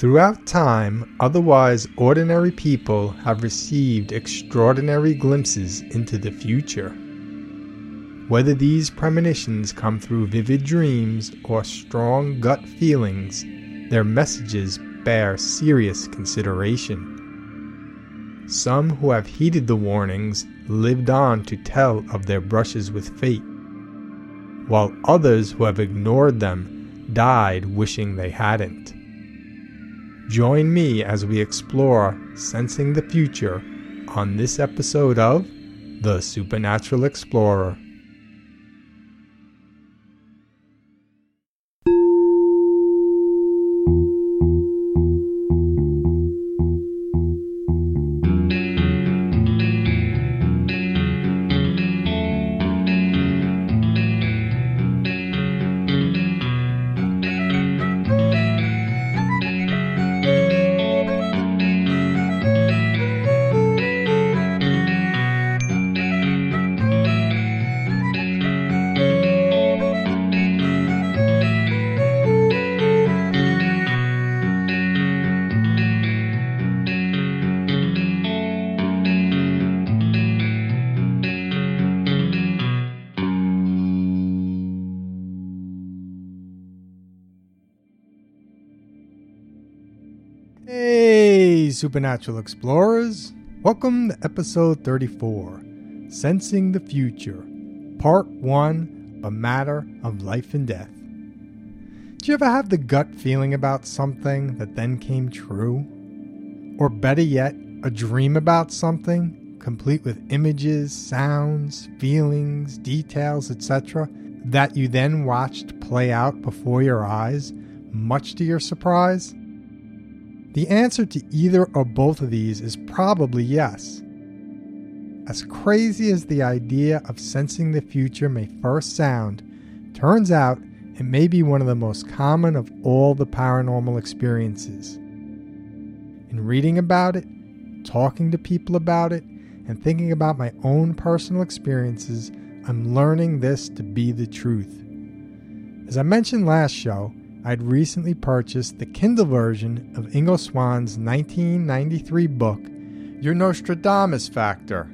Throughout time, otherwise ordinary people have received extraordinary glimpses into the future. Whether these premonitions come through vivid dreams or strong gut feelings, their messages bear serious consideration. Some who have heeded the warnings lived on to tell of their brushes with fate, while others who have ignored them died wishing they hadn't. Join me as we explore sensing the future on this episode of The Supernatural Explorer. Hey, Supernatural Explorers! Welcome to episode 34 Sensing the Future, Part 1 A Matter of Life and Death. Do you ever have the gut feeling about something that then came true? Or better yet, a dream about something, complete with images, sounds, feelings, details, etc., that you then watched play out before your eyes, much to your surprise? The answer to either or both of these is probably yes. As crazy as the idea of sensing the future may first sound, turns out it may be one of the most common of all the paranormal experiences. In reading about it, talking to people about it, and thinking about my own personal experiences, I'm learning this to be the truth. As I mentioned last show, I'd recently purchased the Kindle version of Ingo Swann's 1993 book, Your Nostradamus Factor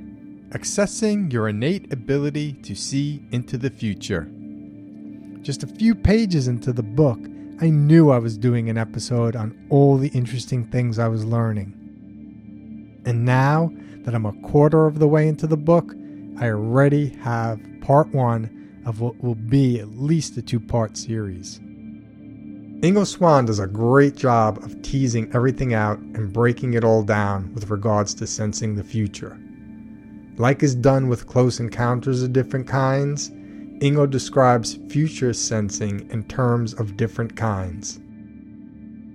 Accessing Your Innate Ability to See into the Future. Just a few pages into the book, I knew I was doing an episode on all the interesting things I was learning. And now that I'm a quarter of the way into the book, I already have part one of what will be at least a two part series. Ingo Swann does a great job of teasing everything out and breaking it all down with regards to sensing the future. Like is done with close encounters of different kinds, Ingo describes future sensing in terms of different kinds.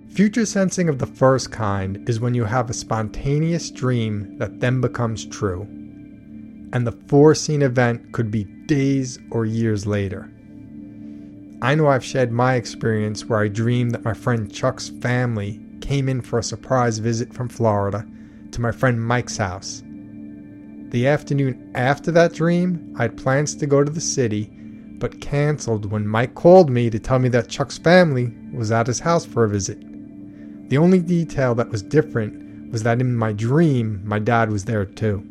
Future sensing of the first kind is when you have a spontaneous dream that then becomes true, and the foreseen event could be days or years later. I know I've shared my experience where I dreamed that my friend Chuck's family came in for a surprise visit from Florida to my friend Mike's house. The afternoon after that dream, I had plans to go to the city, but canceled when Mike called me to tell me that Chuck's family was at his house for a visit. The only detail that was different was that in my dream, my dad was there too.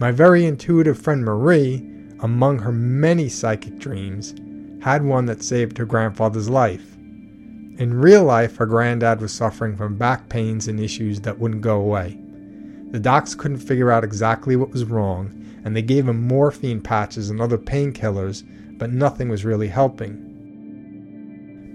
My very intuitive friend Marie, among her many psychic dreams, had one that saved her grandfather's life. In real life, her granddad was suffering from back pains and issues that wouldn't go away. The docs couldn't figure out exactly what was wrong, and they gave him morphine patches and other painkillers, but nothing was really helping.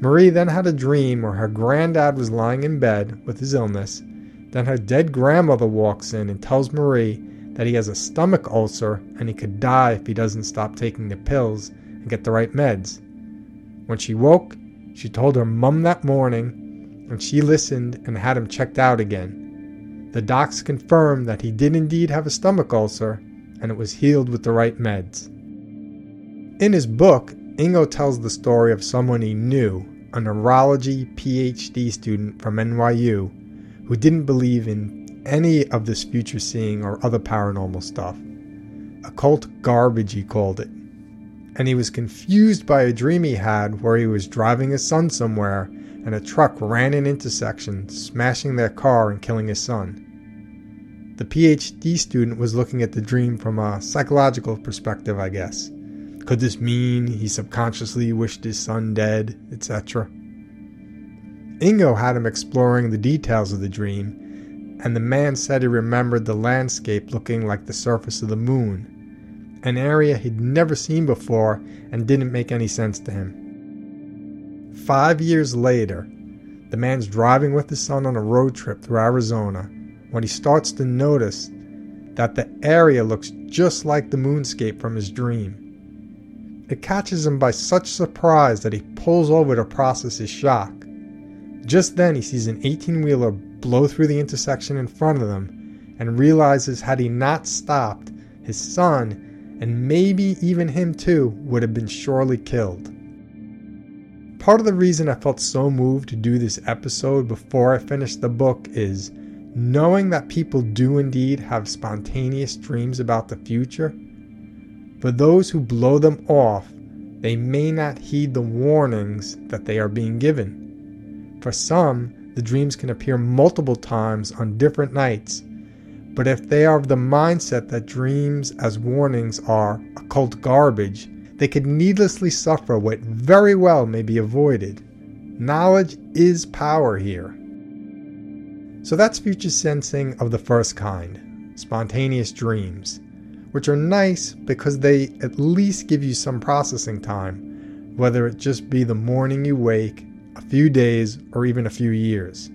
Marie then had a dream where her granddad was lying in bed with his illness. Then her dead grandmother walks in and tells Marie that he has a stomach ulcer and he could die if he doesn't stop taking the pills and get the right meds. When she woke, she told her mum that morning, and she listened and had him checked out again. The docs confirmed that he did indeed have a stomach ulcer, and it was healed with the right meds. In his book, Ingo tells the story of someone he knew, a neurology PhD student from NYU, who didn't believe in any of this future seeing or other paranormal stuff. Occult garbage, he called it and he was confused by a dream he had where he was driving his son somewhere and a truck ran an intersection, smashing their car and killing his son. The PhD student was looking at the dream from a psychological perspective, I guess. Could this mean he subconsciously wished his son dead, etc.? Ingo had him exploring the details of the dream, and the man said he remembered the landscape looking like the surface of the moon, an area he'd never seen before and didn't make any sense to him. Five years later, the man's driving with his son on a road trip through Arizona when he starts to notice that the area looks just like the moonscape from his dream. It catches him by such surprise that he pulls over to process his shock. Just then, he sees an 18 wheeler blow through the intersection in front of them and realizes had he not stopped, his son, and maybe even him too, would have been surely killed. Part of the reason I felt so moved to do this episode before I finished the book is knowing that people do indeed have spontaneous dreams about the future. For those who blow them off, they may not heed the warnings that they are being given. For some, the dreams can appear multiple times on different nights. But if they are of the mindset that dreams as warnings are occult garbage, they could needlessly suffer what very well may be avoided. Knowledge is power here. So that's future sensing of the first kind, spontaneous dreams, which are nice because they at least give you some processing time, whether it just be the morning you wake, a few days, or even a few years.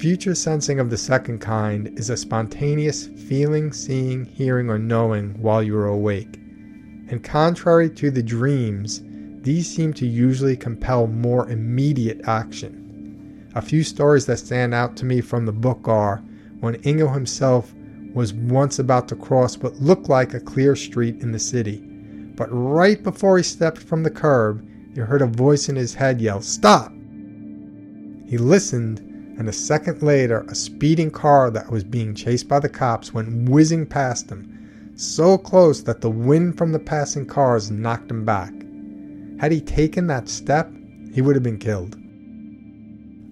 Future sensing of the second kind is a spontaneous feeling, seeing, hearing, or knowing while you are awake and contrary to the dreams, these seem to usually compel more immediate action. A few stories that stand out to me from the book are when Ingo himself was once about to cross what looked like a clear street in the city, but right before he stepped from the curb, he heard a voice in his head yell, Stop! He listened, and a second later, a speeding car that was being chased by the cops went whizzing past him so close that the wind from the passing cars knocked him back. Had he taken that step, he would have been killed.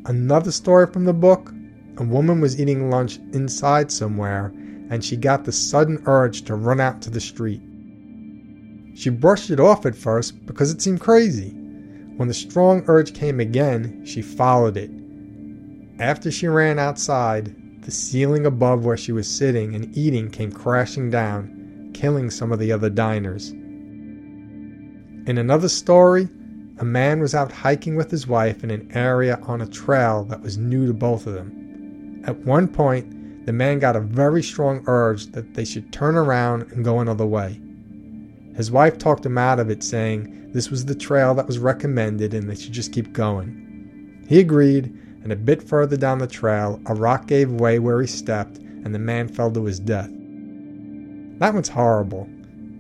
Another story from the book a woman was eating lunch inside somewhere and she got the sudden urge to run out to the street. She brushed it off at first because it seemed crazy. When the strong urge came again, she followed it. After she ran outside, the ceiling above where she was sitting and eating came crashing down, killing some of the other diners. In another story, a man was out hiking with his wife in an area on a trail that was new to both of them. At one point, the man got a very strong urge that they should turn around and go another way. His wife talked him out of it, saying this was the trail that was recommended and they should just keep going. He agreed, and a bit further down the trail, a rock gave way where he stepped, and the man fell to his death. That one's horrible.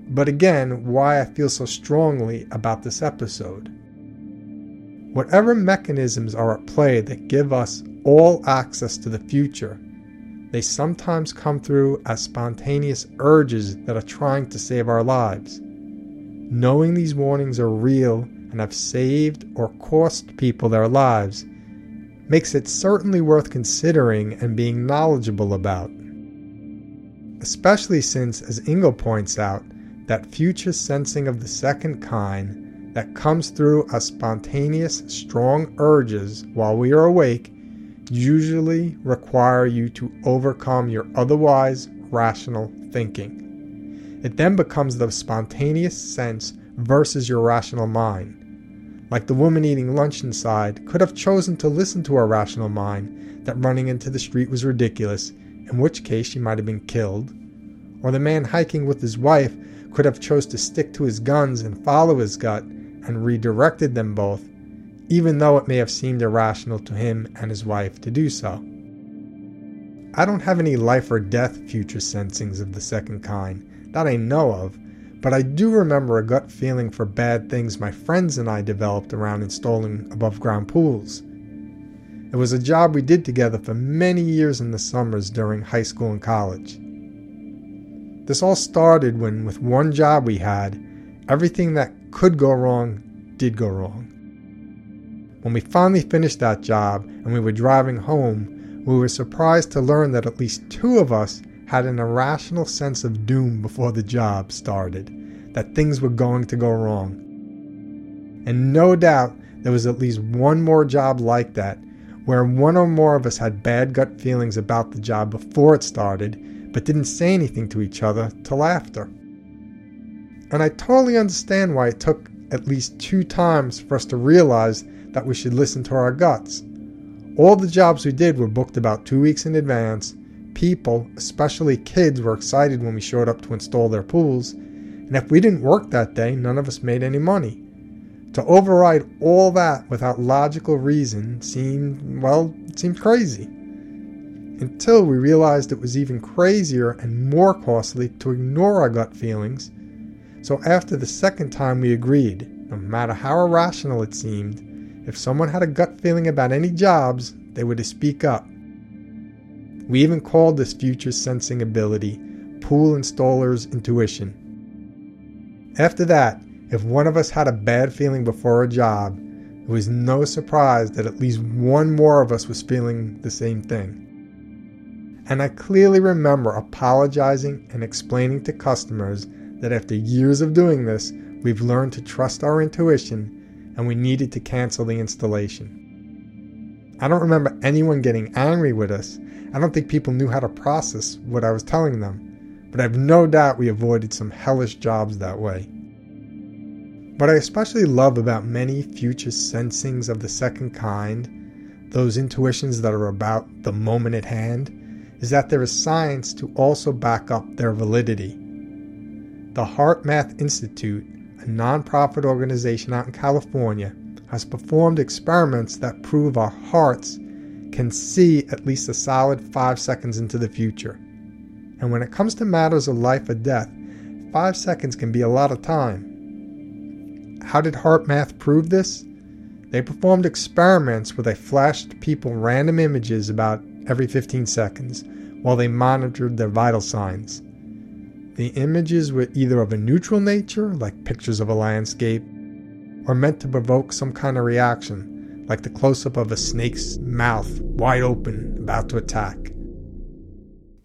But again, why I feel so strongly about this episode. Whatever mechanisms are at play that give us all access to the future, they sometimes come through as spontaneous urges that are trying to save our lives. Knowing these warnings are real and have saved or cost people their lives makes it certainly worth considering and being knowledgeable about especially since, as Ingo points out, that future sensing of the second kind that comes through as spontaneous, strong urges while we are awake usually require you to overcome your otherwise rational thinking. It then becomes the spontaneous sense versus your rational mind. Like the woman eating lunch inside could have chosen to listen to her rational mind that running into the street was ridiculous in which case she might have been killed, or the man hiking with his wife could have chose to stick to his guns and follow his gut and redirected them both, even though it may have seemed irrational to him and his wife to do so. I don't have any life or death future sensings of the second kind that I know of, but I do remember a gut feeling for bad things my friends and I developed around installing above ground pools. It was a job we did together for many years in the summers during high school and college. This all started when, with one job we had, everything that could go wrong did go wrong. When we finally finished that job and we were driving home, we were surprised to learn that at least two of us had an irrational sense of doom before the job started, that things were going to go wrong. And no doubt there was at least one more job like that, where one or more of us had bad gut feelings about the job before it started, but didn't say anything to each other till after. And I totally understand why it took at least two times for us to realize that we should listen to our guts. All the jobs we did were booked about two weeks in advance, people, especially kids, were excited when we showed up to install their pools, and if we didn't work that day, none of us made any money. To override all that without logical reason seemed, well, it seemed crazy. Until we realized it was even crazier and more costly to ignore our gut feelings. So after the second time we agreed, no matter how irrational it seemed, if someone had a gut feeling about any jobs, they were to speak up. We even called this future sensing ability pool installer's intuition. After that, if one of us had a bad feeling before a job, it was no surprise that at least one more of us was feeling the same thing. And I clearly remember apologizing and explaining to customers that after years of doing this, we've learned to trust our intuition and we needed to cancel the installation. I don't remember anyone getting angry with us I don't think people knew how to process what I was telling them, but I have no doubt we avoided some hellish jobs that way. What I especially love about many future sensings of the second kind, those intuitions that are about the moment at hand, is that there is science to also back up their validity. The HeartMath Institute, a nonprofit organization out in California, has performed experiments that prove our hearts can see at least a solid five seconds into the future. And when it comes to matters of life or death, five seconds can be a lot of time. How did HeartMath prove this? They performed experiments where they flashed people random images about every 15 seconds while they monitored their vital signs. The images were either of a neutral nature, like pictures of a landscape, or meant to provoke some kind of reaction, like the close up of a snake's mouth wide open, about to attack.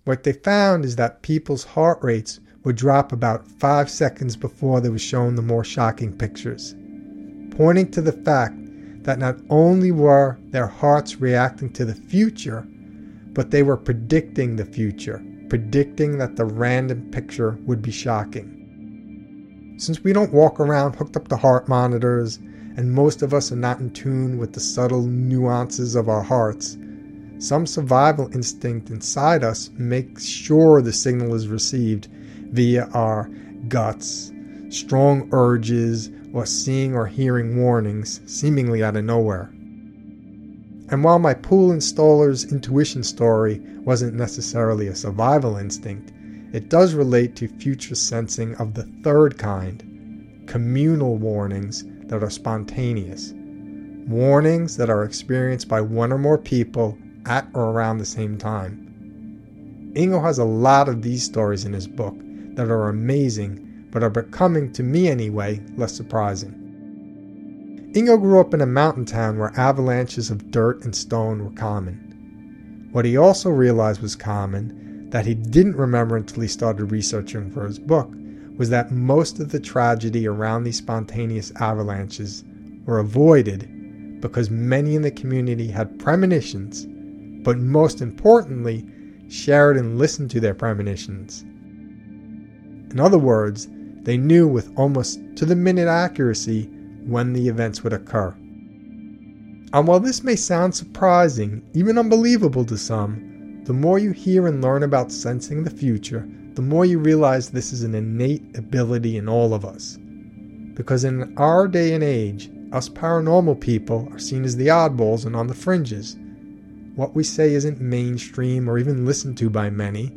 What they found is that people's heart rates would drop about five seconds before they were shown the more shocking pictures, pointing to the fact that not only were their hearts reacting to the future, but they were predicting the future, predicting that the random picture would be shocking. Since we don't walk around hooked up to heart monitors and most of us are not in tune with the subtle nuances of our hearts. Some survival instinct inside us makes sure the signal is received via our guts, strong urges, or seeing or hearing warnings, seemingly out of nowhere. And while my pool installer's intuition story wasn't necessarily a survival instinct, it does relate to future sensing of the third kind communal warnings that are spontaneous, warnings that are experienced by one or more people at or around the same time. Ingo has a lot of these stories in his book that are amazing, but are becoming, to me anyway, less surprising. Ingo grew up in a mountain town where avalanches of dirt and stone were common. What he also realized was common, that he didn't remember until he started researching for his book, was that most of the tragedy around these spontaneous avalanches were avoided because many in the community had premonitions, but most importantly, shared and listened to their premonitions. In other words, they knew with almost to the minute accuracy when the events would occur. And while this may sound surprising, even unbelievable to some, the more you hear and learn about sensing the future, the more you realize this is an innate ability in all of us. Because in our day and age, us paranormal people are seen as the oddballs and on the fringes. What we say isn't mainstream or even listened to by many,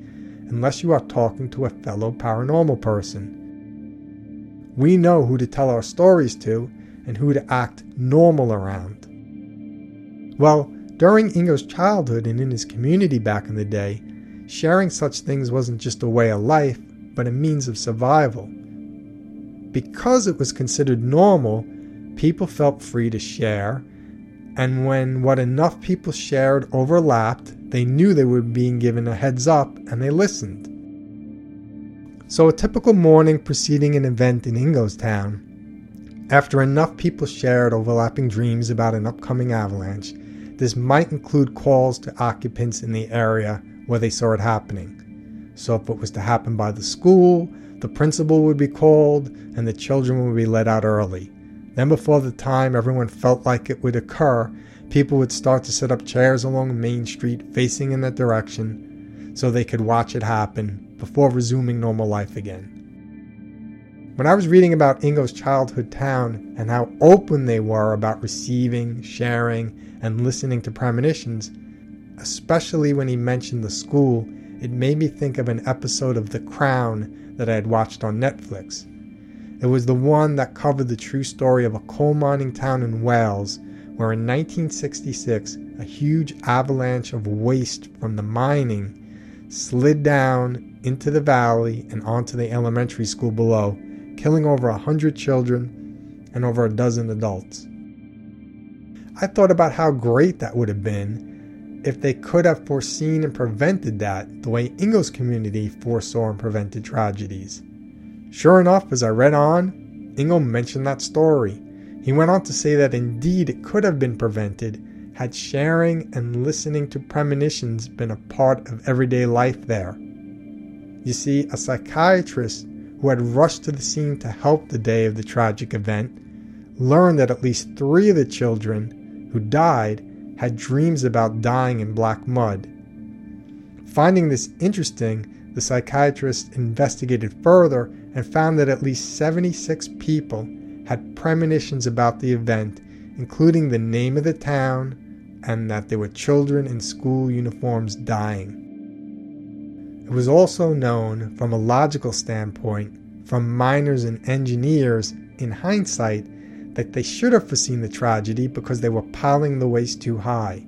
unless you are talking to a fellow paranormal person. We know who to tell our stories to and who to act normal around. Well, during Ingo's childhood and in his community back in the day, sharing such things wasn't just a way of life, but a means of survival. Because it was considered normal, people felt free to share, And when what enough people shared overlapped, they knew they were being given a heads up and they listened. So, a typical morning preceding an event in Ingo's town, after enough people shared overlapping dreams about an upcoming avalanche, this might include calls to occupants in the area where they saw it happening. So, if it was to happen by the school, the principal would be called and the children would be let out early. Then, before the time everyone felt like it would occur, people would start to set up chairs along Main Street facing in that direction so they could watch it happen before resuming normal life again. When I was reading about Ingo's childhood town and how open they were about receiving, sharing, and listening to premonitions, especially when he mentioned the school, it made me think of an episode of The Crown that I had watched on Netflix. It was the one that covered the true story of a coal mining town in Wales, where in 1966 a huge avalanche of waste from the mining slid down into the valley and onto the elementary school below, killing over a hundred children and over a dozen adults. I thought about how great that would have been if they could have foreseen and prevented that the way Ingo's community foresaw and prevented tragedies. Sure enough, as I read on, Ingo mentioned that story. He went on to say that indeed it could have been prevented had sharing and listening to premonitions been a part of everyday life there. You see, a psychiatrist who had rushed to the scene to help the day of the tragic event learned that at least three of the children who died had dreams about dying in black mud. Finding this interesting, the psychiatrist investigated further and found that at least 76 people had premonitions about the event, including the name of the town and that there were children in school uniforms dying. It was also known from a logical standpoint from miners and engineers in hindsight that they should have foreseen the tragedy because they were piling the waste too high.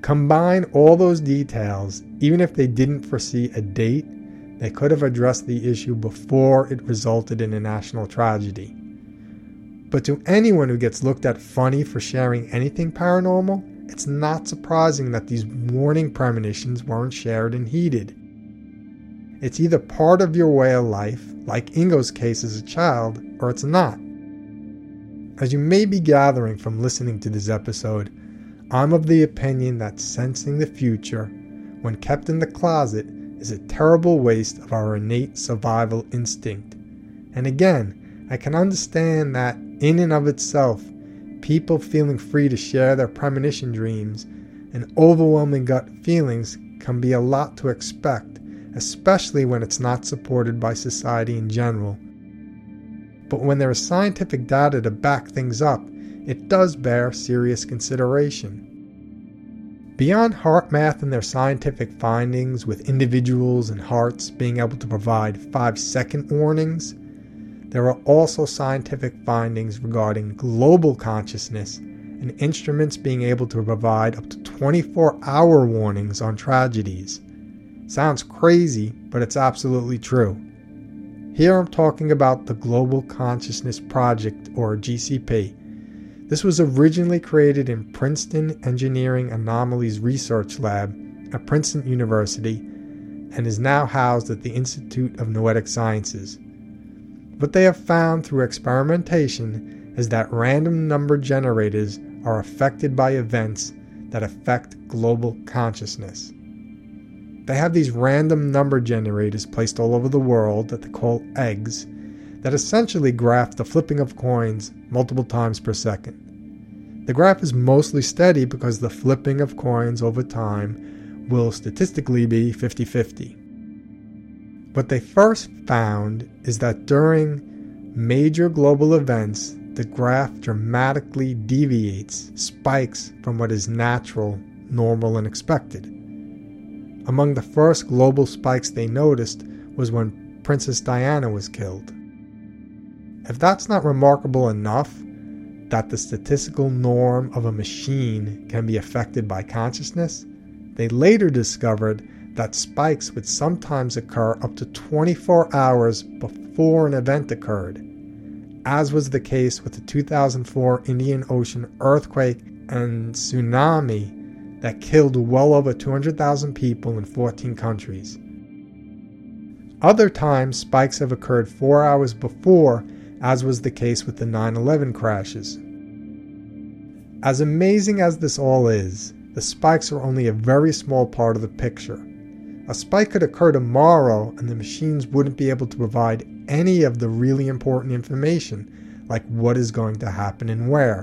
Combine all those details, even if they didn't foresee a date, they could have addressed the issue before it resulted in a national tragedy. But to anyone who gets looked at funny for sharing anything paranormal, it's not surprising that these warning premonitions weren't shared and heeded. It's either part of your way of life, like Ingo's case as a child, or it's not. As you may be gathering from listening to this episode, I'm of the opinion that sensing the future, when kept in the closet, is a terrible waste of our innate survival instinct. And again, I can understand that, in and of itself, people feeling free to share their premonition dreams and overwhelming gut feelings can be a lot to expect, especially when it's not supported by society in general. But when there is scientific data to back things up, it does bear serious consideration. Beyond HeartMath and their scientific findings, with individuals and hearts being able to provide five second warnings, there are also scientific findings regarding global consciousness and instruments being able to provide up to 24 hour warnings on tragedies. Sounds crazy, but it's absolutely true. Here I'm talking about the Global Consciousness Project, or GCP, this was originally created in Princeton Engineering Anomalies Research Lab at Princeton University and is now housed at the Institute of Noetic Sciences. What they have found through experimentation is that random number generators are affected by events that affect global consciousness. They have these random number generators placed all over the world that they call eggs that essentially graph the flipping of coins multiple times per second. The graph is mostly steady because the flipping of coins over time will statistically be 50 50. What they first found is that during major global events, the graph dramatically deviates, spikes from what is natural, normal, and expected. Among the first global spikes they noticed was when Princess Diana was killed. If that's not remarkable enough that the statistical norm of a machine can be affected by consciousness, they later discovered that spikes would sometimes occur up to 24 hours before an event occurred. as was the case with the 2004 Indian Ocean earthquake and tsunami that killed well over 200,000 people in 14 countries. Other times, spikes have occurred four hours before, as was the case with the 9 11 crashes. As amazing as this all is, the spikes are only a very small part of the picture. A spike could occur tomorrow and the machines wouldn't be able to provide any of the really important information, like what is going to happen and where.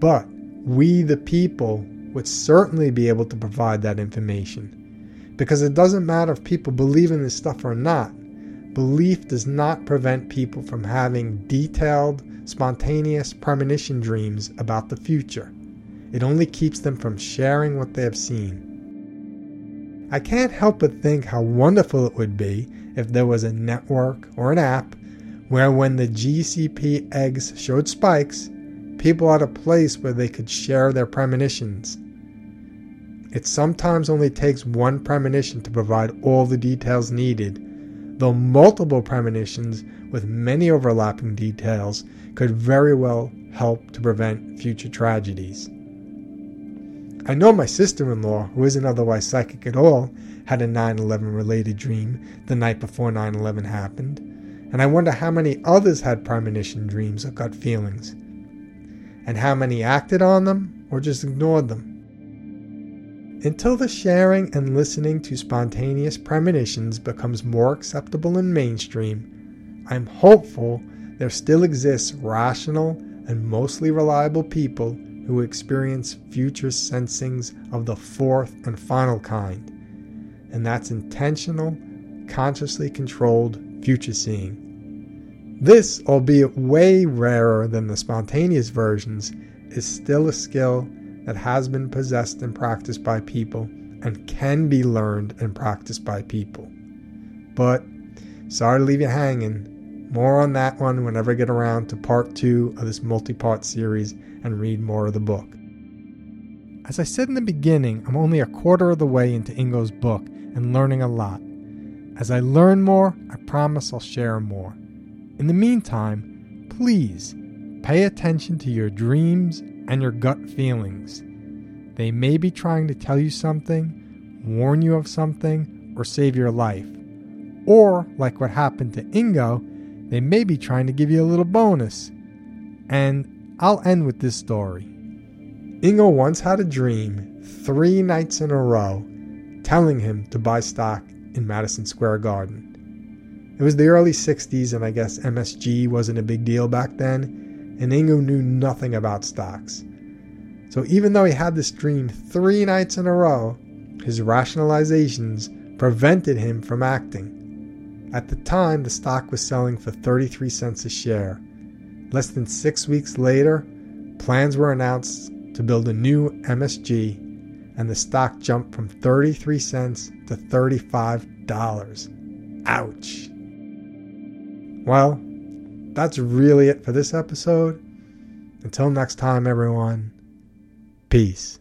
But we, the people, would certainly be able to provide that information. Because it doesn't matter if people believe in this stuff or not, belief does not prevent people from having detailed, spontaneous premonition dreams about the future. It only keeps them from sharing what they have seen. I can't help but think how wonderful it would be if there was a network or an app where when the GCP eggs showed spikes, people had a place where they could share their premonitions. It sometimes only takes one premonition to provide all the details needed, though multiple premonitions with many overlapping details could very well help to prevent future tragedies. I know my sister in law, who isn't otherwise psychic at all, had a 9 11 related dream the night before 9 11 happened, and I wonder how many others had premonition dreams or gut feelings, and how many acted on them or just ignored them. Until the sharing and listening to spontaneous premonitions becomes more acceptable and mainstream, I'm hopeful there still exists rational and mostly reliable people who experience future sensings of the fourth and final kind, and that's intentional, consciously controlled future seeing. This, albeit way rarer than the spontaneous versions, is still a skill that has been possessed and practiced by people and can be learned and practiced by people. But sorry to leave you hanging. More on that one whenever I get around to part two of this multi part series and read more of the book. As I said in the beginning, I'm only a quarter of the way into Ingo's book and learning a lot. As I learn more, I promise I'll share more. In the meantime, please pay attention to your dreams and your gut feelings. They may be trying to tell you something, warn you of something, or save your life. Or, like what happened to Ingo, they may be trying to give you a little bonus. And I'll end with this story. Ingo once had a dream three nights in a row telling him to buy stock in Madison Square Garden. It was the early 60s, and I guess MSG wasn't a big deal back then and Ingo knew nothing about stocks. So even though he had this dream three nights in a row, his rationalizations prevented him from acting. At the time, the stock was selling for 33 cents a share. Less than six weeks later, plans were announced to build a new MSG, and the stock jumped from 33 cents to $35. Ouch. Well, that's really it for this episode. Until next time, everyone, peace.